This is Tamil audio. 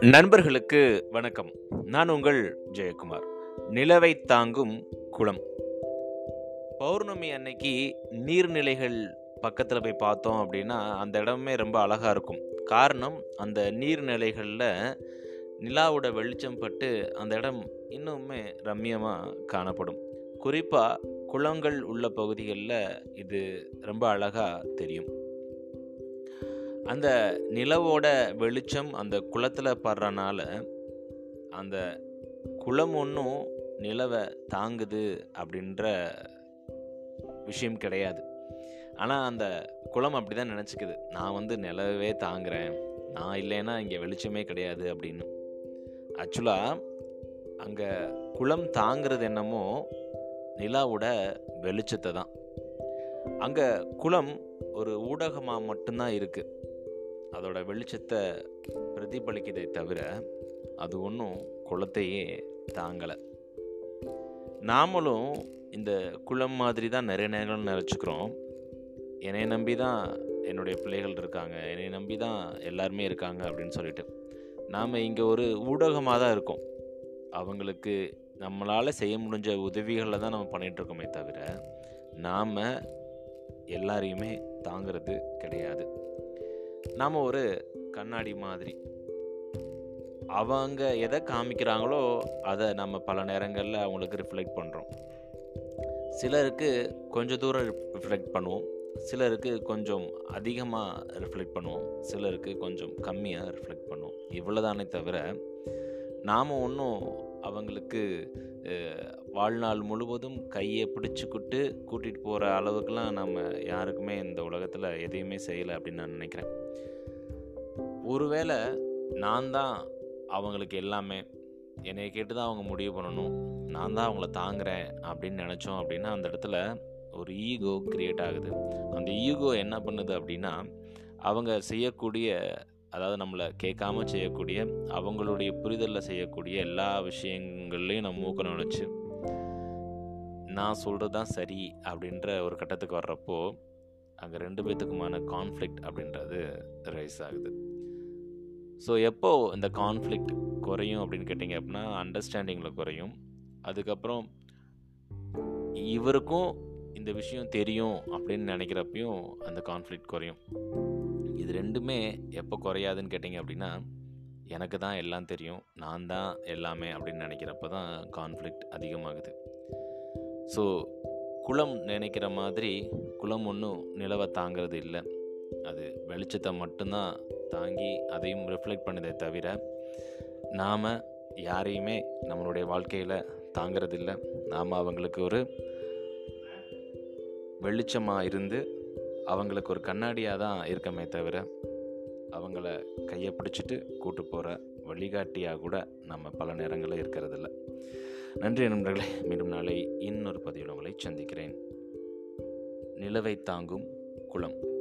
நண்பர்களுக்கு வணக்கம். நான் உங்கள் ஜெயக்குமார். நிலவை தாங்கும் குளம். பௌர்ணமி அன்னைக்கு நீர்நிலைகள் பக்கத்தில் போய் பார்த்தோம் அப்படின்னா அந்த இடமே ரொம்ப அழகாக இருக்கும். காரணம் அந்த நீர்நிலைகளில் நிலாவோட வெளிச்சம் பட்டு அந்த இடம் இன்னுமே ரம்மியமாக காணப்படும். குறிப்பாக குளங்கள் உள்ள பகுதிகளில் இது ரொம்ப அழகாக தெரியும். அந்த நிலவோட வெளிச்சம் அந்த குளத்தில் படுறனால அந்த குளம் ஒன்றும் நிலவை தாங்குது அப்படின்ற விஷயம் கிடையாது. ஆனால் அந்த குளம் அப்படி தான் நினச்சிக்குது. நான் வந்து நிலவே தாங்குறேன். நான் இல்லைன்னா இங்கே வெளிச்சமே கிடையாது அப்படின்னு. ஆக்சுவலாக அங்கே குளம் தாங்கிறது என்னமோ நிலாவோட வெளிச்சத்தை தான். அங்கே குளம் ஒரு ஊடகமாக மட்டும்தான் இருக்குது அதோட வெளிச்சத்தை பிரதிபலிக்கதை தவிர அது ஒன்றும் குளத்தையே தாங்கலை. நாமளும் இந்த குளம் மாதிரி தான் நிறைய நேரங்கள் நினச்சிக்கிறோம். என்னை நம்பி தான் என்னுடைய பிள்ளைகள் இருக்காங்க. என்னை நம்பி தான் எல்லாருமே இருக்காங்க அப்படின்னு சொல்லிட்டு. நாம் இங்கே ஒரு ஊடகமாக தான் இருக்கோம். அவங்களுக்கு நம்மளால் செய்ய முடிஞ்ச உதவிகளை தான் நம்ம பண்ணிகிட்ருக்கோமே தவிர நாம் எல்லாரையுமே தாங்கிறது கிடையாது. நாம் ஒரு கண்ணாடி மாதிரி. அவங்க எதை காமிக்கிறாங்களோ அதை நம்ம பல நேரங்களில் அவங்களுக்கு ரிஃப்ளெக்ட் பண்ணுறோம் சிலருக்கு கொஞ்சம் தூரம் ரிஃப்ளெக்ட் பண்ணுவோம். சிலருக்கு கொஞ்சம் அதிகமாக ரிஃப்ளெக்ட் பண்ணுவோம். சிலருக்கு கொஞ்சம் கம்மியாக ரிஃப்ளெக்ட் பண்ணுவோம். இவ்வளோதானே தவிர நாம் ஒன்றும் அவங்களுக்கு வாழ்நாள் முழுவதும் கையை பிடிச்சிக்கிட்டு கூட்டிகிட்டு போகிற அளவுக்குலாம் நம்ம யாருக்குமே இந்த உலகத்தில் எதையுமே செய்யலை அப்படின்னு நான் நினைக்கிறேன். ஒருவேளை நான் தான் அவங்களுக்கு எல்லாமே என்னை கேட்டு தான் அவங்க முடிவு பண்ணணும் நான் தான் அவங்கள தாங்குறேன் அப்படின்னு நினச்சோம் அப்படின்னா அந்த இடத்துல ஒரு ஈகோ க்ரியேட் ஆகுது. அந்த ஈகோ என்ன பண்ணுது அப்படின்னா அவங்க செய்யக்கூடிய அதாவது நம்மளை கேட்காம செய்யக்கூடிய அவங்களுடைய புரிதலில் செய்யக்கூடிய எல்லா விஷயங்கள்லையும் நம்ம மூக்க நினச்சி நான் சொல்கிறது தான் சரி அப்படின்ற ஒரு கட்டத்துக்கு வர்றப்போ அங்கே ரெண்டு பேர்த்துக்குமான கான்ஃப்ளிக்ட் அப்படின்றது ரைஸ் ஆகுது. ஸோ எப்போ இந்த கான்ஃப்ளிக்ட் குறையும் அப்படின்னு கேட்டிங்க அப்படின்னா அண்டர்ஸ்டாண்டிங்கில் குறையும். அதுக்கப்புறம் இவருக்கும் இந்த விஷயம் தெரியும் அப்படின்னு நினைக்கிறப்பையும் அந்த கான்ஃப்ளிக்ட் குறையும். இது ரெண்டுமே எப்போ குறையாதுன்னு கேட்டிங்க அப்படின்னா எனக்கு தான் எல்லாம் தெரியும் நான் தான் எல்லாமே அப்படின்னு நினைக்கிறப்ப தான் கான்ஃப்ளிக்ட் அதிகமாகுது. ஸோ குளம் நினைக்கிற மாதிரி குளம் ஒன்றும் நிலவை தாங்கிறது இல்லை. அது வெளிச்சத்தை மட்டும்தான் தாங்கி அதையும் ரிஃப்ளெக்ட் பண்ணதே தவிர நாம் யாரையுமே நம்மளுடைய வாழ்க்கையில் தாங்கிறதில்ல நாம் அவங்களுக்கு ஒரு வெளிச்சமாக இருந்து அவங்களுக்கு ஒரு கண்ணாடியாக தான் இருக்கமே தவிர அவங்கள கையை பிடிச்சிட்டு கூட்டு போகிற வழிகாட்டியாக கூட நம்ம பல நேரங்களில் இருக்கிறதில்ல. நன்றி நண்பர்களே மீண்டும் நாளை இன்னொரு பதிவில் உங்களை சந்திக்கிறேன். நிலவை தாங்கும் குளம்.